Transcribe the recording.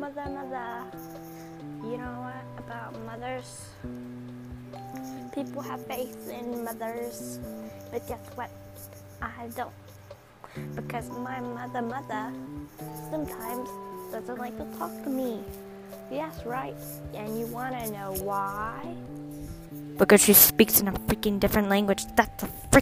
Mother, mother, you know what about mothers? People have faith in mothers, but guess what? I don't. Because my mother, mother, sometimes doesn't like to talk to me. Yes, right. And you want to know why? Because she speaks in a freaking different language. That's a freaking